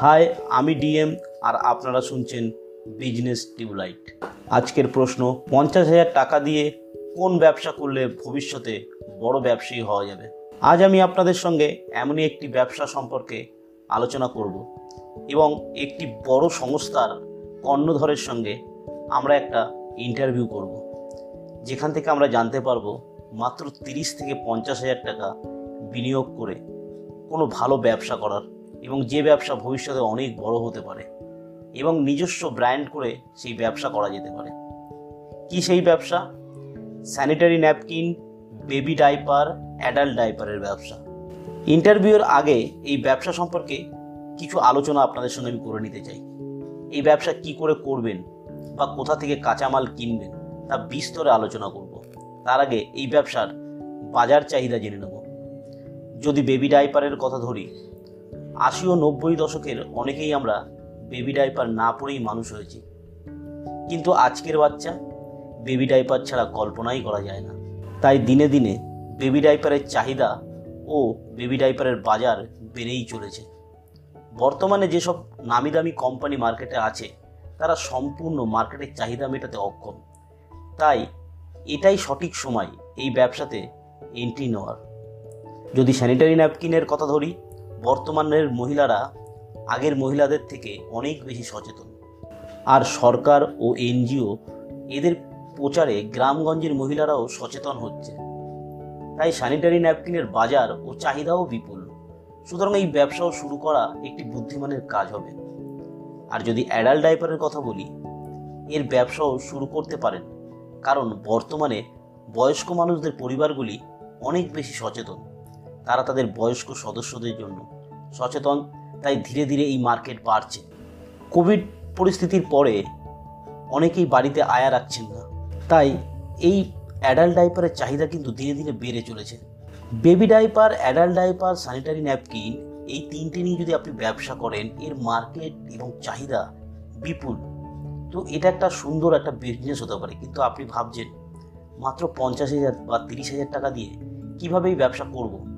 High, আমি DM আর আপনারা শুনছেন বিজনেস টিউবলাইট। আজকের প্রশ্ন, পঞ্চাশ হাজার টাকা দিয়ে কোন ব্যবসা করলে ভবিষ্যতে বড় ব্যবসায়ী হওয়া যাবে? আজ আমি আপনাদের সঙ্গে এমনই একটি ব্যবসা সম্পর্কে আলোচনা করব এবং একটি বড় সংস্থার কর্ণধরের সঙ্গে আমরা একটা ইন্টারভিউ করব। যেখান থেকে আমরা জানতে পারব মাত্র তিরিশ থেকে পঞ্চাশ হাজার টাকা বিনিয়োগ করে কোনো ভালো ব্যবসা করার এবং যে ব্যবসা ভবিষ্যতে অনেক বড় হতে পারে এবং নিজস্ব ব্র্যান্ড করে সেই ব্যবসা করা যেতে পারে। কি সেই ব্যবসা? Sanitary napkin, baby diaper, adult ডাইপারের ব্যবসা। ইন্টারভিউর আগে এই ব্যবসা সম্পর্কে কিছু আলোচনা আপনাদের সঙ্গে আমি করে নিতে চাই। এই ব্যবসা কি করে করবেন বা কোথা থেকে কাঁচামাল কিনবেন তা বিস্তরে আলোচনা করব। তার আগে এই ব্যবসার বাজার চাহিদা জেনে নেব। যদি বেবি ডাইপারের কথা ধরি আশি ও নব্বই দশকের অনেকেই আমরা বেবি ডাইপার না পরেই মানুষ হয়েছি। কিন্তু আজকের বাচ্চা বেবি ডাইপার ছাড়া কল্পনাই করা যায় না। তাই দিনে দিনে বেবি ডাইপারের চাহিদা ও বেবি ডাইপারের বাজার বেড়েই চলেছে। বর্তমানে যেসব নামি দামি কোম্পানি মার্কেটে আছে, তারা সম্পূর্ণ মার্কেটের চাহিদা মেটাতে অক্ষম। তাই এটাই সঠিক সময় এই ব্যবসাতে এন্ট্রি নেওয়ার। যদি স্যানিটারি ন্যাপকিনের কথা ধরি বর্তমানের মহিলারা আগের মহিলাদের থেকে অনেক বেশি সচেতন। আর সরকার ও এনজিও এদের প্রচারে গ্রামগঞ্জের মহিলারাও সচেতন হচ্ছে। তাই স্যানিটারি ন্যাপকিনের বাজার ও চাহিদাও বিপুল। সুতরাং এই ব্যবসাও শুরু করা একটি বুদ্ধিমানের কাজ হবে। আর যদি অ্যাডাল্ট ডাইপারের কথা বলি, এর ব্যবসাও শুরু করতে পারেন। কারণ বর্তমানে বয়স্ক মানুষদের পরিবারগুলি অনেক বেশি সচেতন। তারা তাদের বয়স্ক সদস্যদের জন্য সচেতন, তাই ধীরে ধীরে এই মার্কেট বাড়ছে। কোভিড পরিস্থিতির পরে অনেকেই বাড়িতে আয়া রাখছেন না। তাই এই অ্যাডাল্ট ডাইপারের চাহিদা কিন্তু ধীরে ধীরে বেড়ে চলেছে। Baby diaper, adult diaper, sanitary napkin এই তিনটে নিয়ে যদি আপনি ব্যবসা করেন, এর মার্কেট এবং চাহিদা বিপুল। তো এটা একটা সুন্দর একটা বিজনেস হতে পারে। কিন্তু আপনি ভাবছেন, মাত্র পঞ্চাশ হাজার বা তিরিশ হাজার টাকা দিয়ে কীভাবে এই ব্যবসা করব।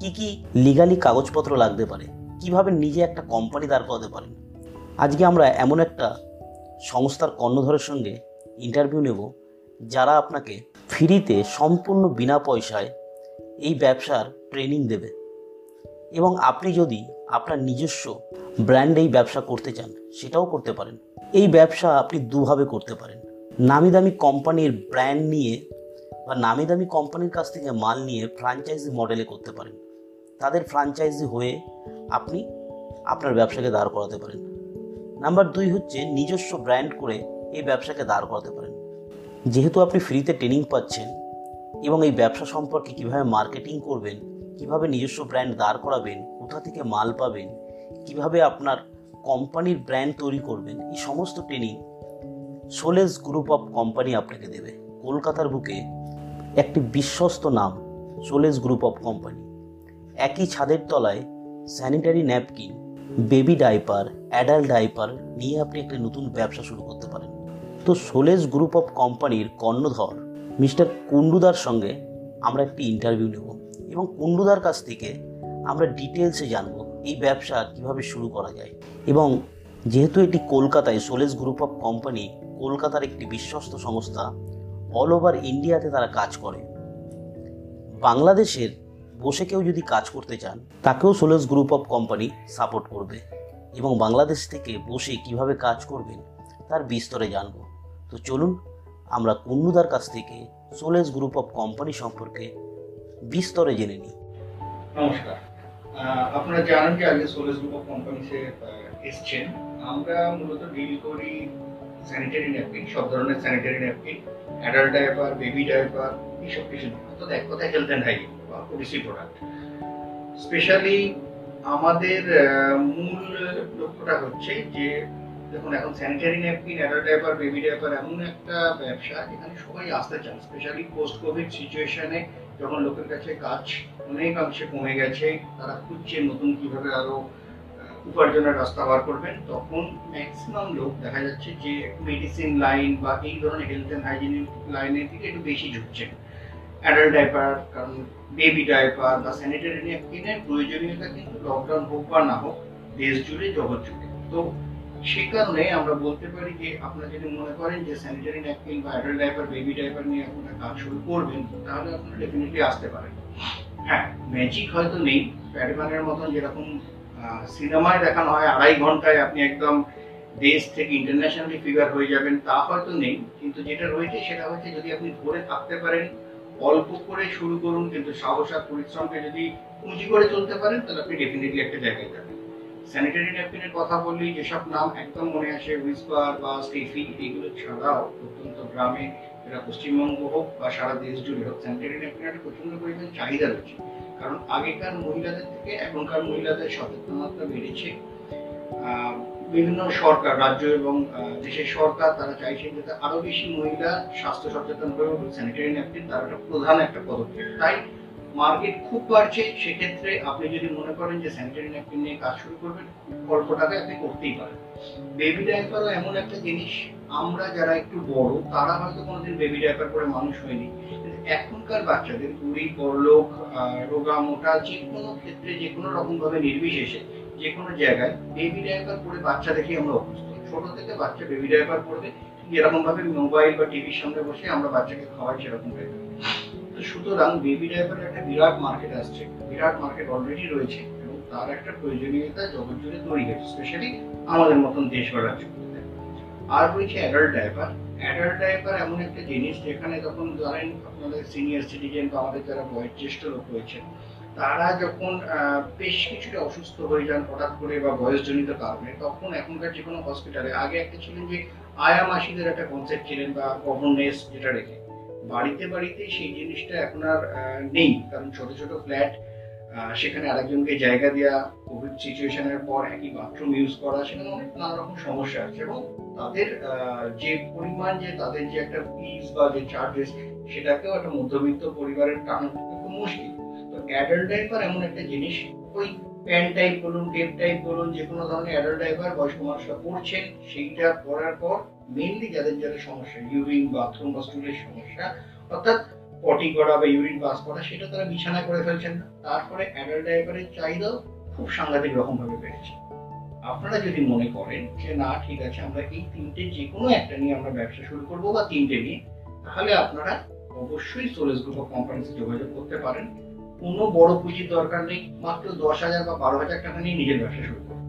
কি কি লিগালি কাগজপত্র লাগতে পারে? কীভাবে নিজে একটা কোম্পানি দাঁড় করাতে পারেন? আজকে আমরা এমন একটা সংস্থার কর্ণধরের সঙ্গে ইন্টারভিউ নেব, যারা আপনাকে ফ্রিতে সম্পূর্ণ বিনা পয়সায় এই ব্যবসার ট্রেনিং দেবে। এবং আপনি যদি আপনার নিজস্ব ব্র্যান্ড এই ব্যবসা করতে চান, সেটাও করতে পারেন। এই ব্যবসা আপনি দুভাবে করতে পারেন। নামি দামি কোম্পানির ব্র্যান্ড নিয়ে বা নামি দামি কোম্পানির কাছ থেকে মাল নিয়ে ফ্র্যাঞ্চাইজি মডেলে করতে পারেন। তাদের ফ্র্যাঞ্চাইজি হয়ে আপনি আপনার ব্যবসাকে দাঁড় করাতে পারেন। নাম্বার দুই হচ্ছে নিজস্ব ব্র্যান্ড করে এই ব্যবসাকে দাঁড় করাতে পারেন। যেহেতু আপনি ফ্রিতে ট্রেনিং পাচ্ছেন এবং এই ব্যবসা সম্পর্কে কীভাবে মার্কেটিং করবেন, কীভাবে নিজস্ব ব্র্যান্ড দাঁড় করাবেন, কোথা থেকে মাল পাবেন, কীভাবে আপনার কোম্পানির ব্র্যান্ড তৈরি করবেন, এই সমস্ত training Solace group of company আপনাকে দেবে। কলকাতার বুকে একটি বিশ্বস্ত নাম সোলেস গ্রুপ অফ কোম্পানি একই ছাদের তলায় sanitary napkin baby diaper adult diaper নিয়ে আপনি একটা নতুন ব্যবসা শুরু করতে পারেন। তো সোলেস গ্রুপ অফ কোম্পানির কর্ণধর, মিস্টার কুন্ডুদার সঙ্গে আমরা একটি ইন্টারভিউ নেব এবং কুন্ডুদার কাছ থেকে আমরা ডিটেলসে জানব এই ব্যবসা কীভাবে শুরু করা যায়। এবং যেহেতু এটি কলকাতায় সোলেস গ্রুপ অফ কোম্পানি কলকাতার একটি বিশ্বস্ত সংস্থা অল ওভার ইন্ডিয়াতে তারা কাজ করে। বাংলাদেশের বসে কেউ যদি কাজ করতে চান, তাকেও Solace group of company support করবে এবং বাংলাদেশ থেকে বসে কীভাবে কাজ করবেন, তার বিস্তরে জানব। তো চলুন, আমরা কুন্নুদার কাছ থেকে সোলেস গ্রুপ অফ কোম্পানি সম্পর্কে বিস্তরে জেনে নিই। নমস্কার। আপনারা জানেন যে সোলেস গ্রুপ অফ কোম্পানিসে এসছেন। আমরা মূলত ডিল করি স্যানিটারি ন্যাপকিন সব ধরনের sanitary napkin adult diaper baby diaper এইসব কিছু অর্থাৎ এক কথায় হেলথ অ্যান্ড হাইজিন বা ওডিসি প্রোডাক্ট স্পেশালি আমাদের মূল লক্ষ্যটা হচ্ছে যে, দেখুন, এখন sanitary napkin adult diaper baby diaper এমন একটা ব্যবসা যেখানে সবাই আসতে চান। স্পেশালি পোস্ট কোভিড সিচুয়েশনে যখন লোকের কাছে কাজ অনেকাংশে কমে গেছে, তারা খুঁজছে নতুন কীভাবে আরও উপার্জনের রাস্তা বার করবেন, তখন ম্যাক্সিমাম লোক দেখা যাচ্ছে যে মেডিসিন লাইন বা এই ধরনের হেলথ অ্যান্ড হাইজিনিক লাইনের দিকে একটু বেশি ঝুঁকছেন অ্যাডাল্ট ডাইপার কারণ বেবি ডাইপার বা স্যানিটারি ন্যাপকিনের প্রয়োজনীয়তা কিন্তু লকডাউন হোক বা না হোক, দেশ জুড়ে, জগৎ জুড়ে। তো সে কারণে আমরা বলতে পারি যে আপনারা যদি মনে করেন যে স্যানিটারি ন্যাপকিন বা অ্যাডাল্ট ডাইপার বেবি ডাইপার নিয়ে আপনারা কাজ শুরু করবেন, তাহলে আপনারা ডেফিনেটলি আসতে পারেন। হ্যাঁ ম্যাজিক হয়তো নেই প্যাডম্যানের মতন যেরকম সিনেমায় দেখানো হয়, আড়াই ঘন্টায় আপনি একদম দেশ থেকে ইন্টারন্যাশনালি ফিগার হয়ে যাবেন, তা হয়তো নেই, কিন্তু যেটা রয়েছে সেটা হচ্ছে যদি আপনি ধরে থাকতে পারেন, অল্প করে শুরু করুন, কিন্তু সাহস আর পরিশ্রমকে যদি পুঁজি করে চলতে পারেন, তাহলে আপনি ডেফিনেটলি একটা জায়গায় যাবেন। স্যানিটারি ন্যাপকিনের কথা বললেই যেসব নাম একদম মনে আসে উইসপার বা স্টেফি এগুলো ছাড়াও প্রত্যন্ত গ্রামে এটা পশ্চিমবঙ্গ হোক বা সারা দেশ জুড়ে হোক স্যানিটারি ন্যাপকিনের একটা প্রচণ্ড পরিমাণ চাহিদা রয়েছে। কারণ আগেকার মহিলাদের থেকে এখনকার মহিলাদের সচেতনতা বেড়েছে। বিভিন্ন সরকার, রাজ্য এবং দেশের সরকার তারা চাইছেন যাতে আরও বেশি মহিলা স্বাস্থ্য সচেতন হয়ে উঠুক স্যানিটারি ন্যাপকিন তার একটা প্রধান একটা পদক্ষেপ। তাই মার্কেট খুব বাড়ছে, সেক্ষেত্রে আপনি যদি মনে করেন যে স্যানিটারি ন্যাপকিন নিয়ে কাজ শুরু করবেন, অল্প টাকায় আপনি করতেই পারেন। বেবি ডাইপারও এমন একটা জিনিস, আমরা যারা একটু বড়, তারা হয়তো কোনোদিন বেবি ডাইপার করে মানুষ হয়নি। এখনকার বাচ্চাদের বুড়ি বড়লোক রোগা মোটা যে কোনো ক্ষেত্রে যে কোনো রকম ভাবে নির্বিশেষে যে কোনো জায়গায় বেবি ডাইপার পরে বাচ্চা দেখে আমরা অভ্যস্ত। ছোট থেকে বাচ্চা বেবি ডাইপার পরবে এরকম ভাবে মোবাইল বা টিভির সামনে বসে আমরা বাচ্চাকে খাওয়াই সেরকম ভাবে তো সুতরাং বেবি ডাইপারের একটা বিরাট মার্কেট আসছে, বিরাট মার্কেট অলরেডি রয়েছে এবং তার একটা প্রয়োজনীয়তা জগৎ জুড়ে তৈরি হয়েছে স্পেশালি আমাদের মতন দেশ বা রাজ্যগুলোতে আর রয়েছে অ্যাডাল্ট ডাইপার অ্যাডাল্ট এমন একটা জিনিস যেখানে যখন ধরেন আপনাদের সিনিয়র সিটিজেন বা আমাদের যারা বয়োজ্যেষ্ঠ লোক রয়েছে তারা যখন বেশ কিছুটা অসুস্থ হয়ে যান হঠাৎ করে বা বয়সজনিত কারণে, তখন এখনকার যে কোনো হসপিটালে আগে একটা ছিলেন যে আয়া মাসিদের একটা কনসেপ্ট ছিলেন বা গভর্নেস যেটা রেখে। বাড়িতে বাড়িতে সেই জিনিসটা এখন আর নেই, কারণ ছোট ছোট ফ্ল্যাট সেখানে আরেকজনকে জায়গা দেওয়া কোভিড সিচুয়েশনের পর একই বাথরুম ইউজ করা, সেখানে অনেক নানা রকম সমস্যা আছে এবং তাদের যে পরিমাণ যে তাদের যে একটা ফিস বা যে চার্জেস সেটাকেও একটা মধ্যবিত্ত পরিবারের টানা খুব মুশকিল। তো অ্যাডাল্ট ডাইপার এমন একটা জিনিস, ওই প্যান্ট টাইপ বলুন টেপ টাইপ বলুন, যে কোনো ধরনের অ্যাডাল্ট ডাইপার বয়স্ক মানুষরা পড়ছেন সেইটা পরার পর মেনলি যাদের যাদের সমস্যা ইউরিন বাথরুম বা স্টুলের সমস্যা, অর্থাৎ পটি করা বা ইউরিন পাস করা, সেটা তারা বিছানা করে ফেলছেন না। তারপরে অ্যাডাল্ট ডাইপারের চাহিদাও খুব সাংঘাতিক রকম ভাবে বেড়েছে। আপনারা যদি মনে করেন যে, না, ঠিক আছে, আমরা এই তিনটে যে কোনো একটা নিয়ে আমরা ব্যবসা শুরু করব বা তিনটে নিয়ে, তাহলে আপনারা অবশ্যই সোলেস গ্রুপ অফ কোম্পানিতে যোগাযোগ করতে পারেন। কোনো বড় পুঁজির দরকার নেই। মাত্র দশ হাজার বা বারো হাজার টাকা নিয়ে নিজের ব্যবসা শুরু করুন।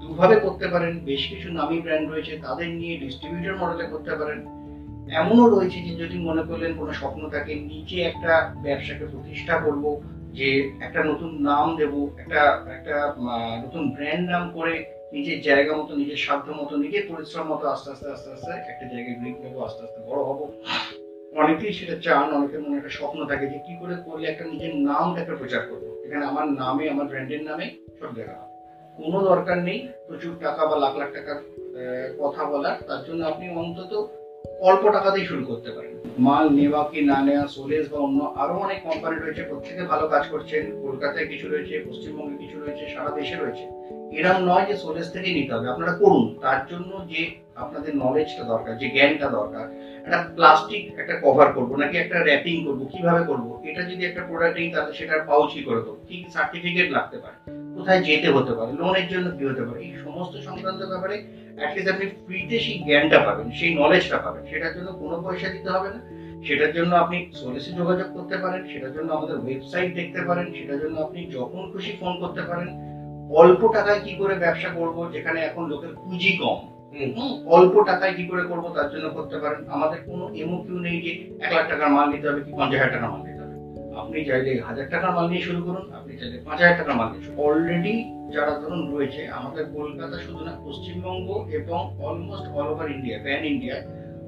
দুভাবে করতে পারেন। বেশ কিছু নামি ব্র্যান্ড রয়েছে। তাদের নিয়ে ডিস্ট্রিবিউটর মডেলে করতে পারেন। এমনও রয়েছে যে যদি মনে করলেন কোনো স্বপ্ন থাকে নিচে একটা ব্যবসাকে প্রতিষ্ঠা করব, যে একটা নতুন নাম দেব, একটা একটা নতুন ব্র্যান্ড নাম করে নিজের জায়গা মতো, নিজের সাধ্য মতো, নিজের পরিশ্রম মতো আস্তে আস্তে আস্তে আস্তে একটা জায়গায় গ্রিপ নেব, আস্তে আস্তে বড় হব। অনেকেই সেটা চান, অনেকের মনে একটা স্বপ্ন থাকে যে কি করে করলে একটা নিজের নামটাকে প্রচার করব। এখানে আমার নামে, আমার ব্র্যান্ডের নামে সব হবে। কোনো দরকার নেই, প্রচুর টাকা বা লাখ লাখ টাকার কথা বলার। তার জন্য আপনি অন্তত অল্প টাকাতেই শুরু করতে পারেন। মাল নেওয়া কি না নেওয়া সোলেস বা অন্য আরও অনেক কোম্পানি রয়েছে, প্রত্যেকে ভালো কাজ করছেন। কলকাতায় কিছু রয়েছে, পশ্চিমবঙ্গে কিছু রয়েছে, সারা দেশে রয়েছে। এরকম নয় যে সোলেস থেকেই নিতে হবে। আপনারা করুন। তার জন্য যে আপনাদের নলেজটা দরকার, যে জ্ঞানটা দরকার, একটা প্লাস্টিক একটা কভার করব, নাকি একটা র্যাপিং করব, কীভাবে করব, এটা যদি একটা প্রোডাক্ট নিই, তাহলে সেটার পাউচ কি করে দেবো কি সার্টিফিকেট লাগতে পারে? কোথায় যেতে হতে পারে? লোনের জন্য কি হতে পারে? এই সমস্ত সংক্রান্ত ব্যাপারে অ্যাটলিস্ট আপনি ফ্রিতে সেই জ্ঞানটা পাবেন সেই নলেজটা পাবেন। সেটার জন্য কোনো পয়সা দিতে হবে না। সেটার জন্য আপনি সোলেসে যোগাযোগ করতে পারেন সেটার জন্য আমাদের ওয়েবসাইট দেখতে পারেন সেটার জন্য আপনি যখন খুশি ফোন করতে পারেন। অল্প টাকায় কি করে ব্যবসা করব যেখানে এখন লোকের পুঁজি কম। হুম, অল্প টাকায় কি করে করব তার জন্য করতে পারেন। আমাদের কোনো এমওকিউ নেই যে এক লাখ টাকার মাল নিতে হবে কি পঞ্চাশ হাজার টাকার মাল নিতে হবে। আপনি চাইলে হাজার টাকার মাল নিয়ে শুরু করুন, আপনি চাইলে পাঁচ হাজার টাকার মাল নিয়ে অলরেডি যারা ধরুন রয়েছে, আমাদের কলকাতা শুধু না, পশ্চিমবঙ্গ এবং almost all over India pan India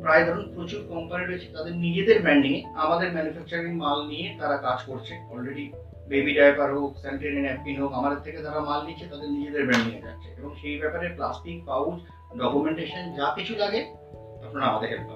প্রায় ধরুন প্রচুর কোম্পানি রয়েছে, তাদের নিজেদের ব্র্যান্ডিং আমাদের ম্যানুফ্যাকচারিং মাল নিয়ে তারা কাজ করছে। অলরেডি বেবি ডাইপার হোক স্যানিটারি ন্যাপকিন হোক, আমাদের থেকে যারা মাল নিচ্ছে, তাদের নিজেদের ব্র্যান্ডিং যাচ্ছে। এবং সেই ব্যাপারে প্লাস্টিক পাউচ ডকুমেন্টেশন যা কিছু লাগে, আপনারা আমাদের হেল্প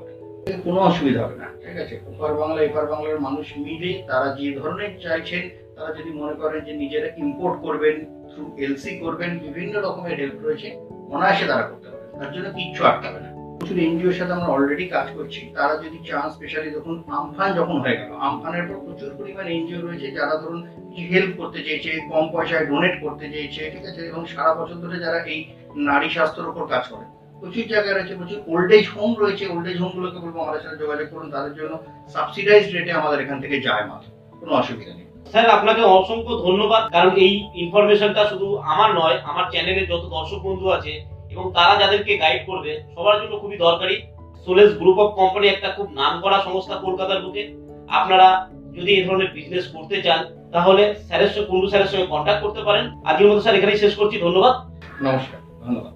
কোনো অসুবিধা হবে না। ঠিক আছে? ওপার বাংলা, এপার বাংলার মানুষ মিলে তারা যে ধরনের চাইছেন, তারা যদি মনে করেন যে নিজেরা ইম্পোর্ট করবেন থ্রু এলসি করবেন, বিভিন্ন রকমের হেল্প রয়েছে, অনায়াসে তারা করতে পারবেন। তার জন্য কিচ্ছু আটকাবে না। প্রচুর এনজিওর সাথে আমরা অলরেডি কাজ করছি। তারা যদি চান স্পেশালি যখন আমফান যখন হয়ে গেল, আমফানের পর প্রচুর পরিমাণ এনজিও রয়েছে, যারা ধরুন হেল্প করতে চেয়েছে, কম পয়সায় ডোনেট করতে চেয়েছে, ঠিক আছে? এবং সারা বছর ধরে যারা এই নারী স্বাস্থ্যের উপর কাজ করে। প্রচুর জায়গায় রয়েছে প্রচুর ওল্ড এজ হোম রয়েছে। ওল্ড এজ হোমগুলোকে বলব আমাদের সাথে যোগাযোগ করুন তাদের জন্য সাবসিডাইজড রেটে আমাদের এখান থেকে যায় মাত্র কোনো অসুবিধা নেই। স্যার আপনাকে অসংখ্য ধন্যবাদ কারণ এই ইনফরমেশনটা শুধু আমার নয় আমার চ্যানেলের যত দর্শক বন্ধু আছে এবং তারা যাদেরকে গাইড করবে সবার জন্য খুবই দরকারি। সোলেস গ্রুপ অফ কোম্পানি একটা খুব নামকরা সংস্থা কলকাতার বুকে। আপনারা যদি এই ধরনের বিজনেস করতে চান তাহলে স্যারের সঙ্গে কুন্ডু স্যারের সঙ্গে কন্ট্যাক্ট করতে পারেন। আজকের মতো স্যার এখানেই শেষ করছি ধন্যবাদ। নমস্কার ধন্যবাদ।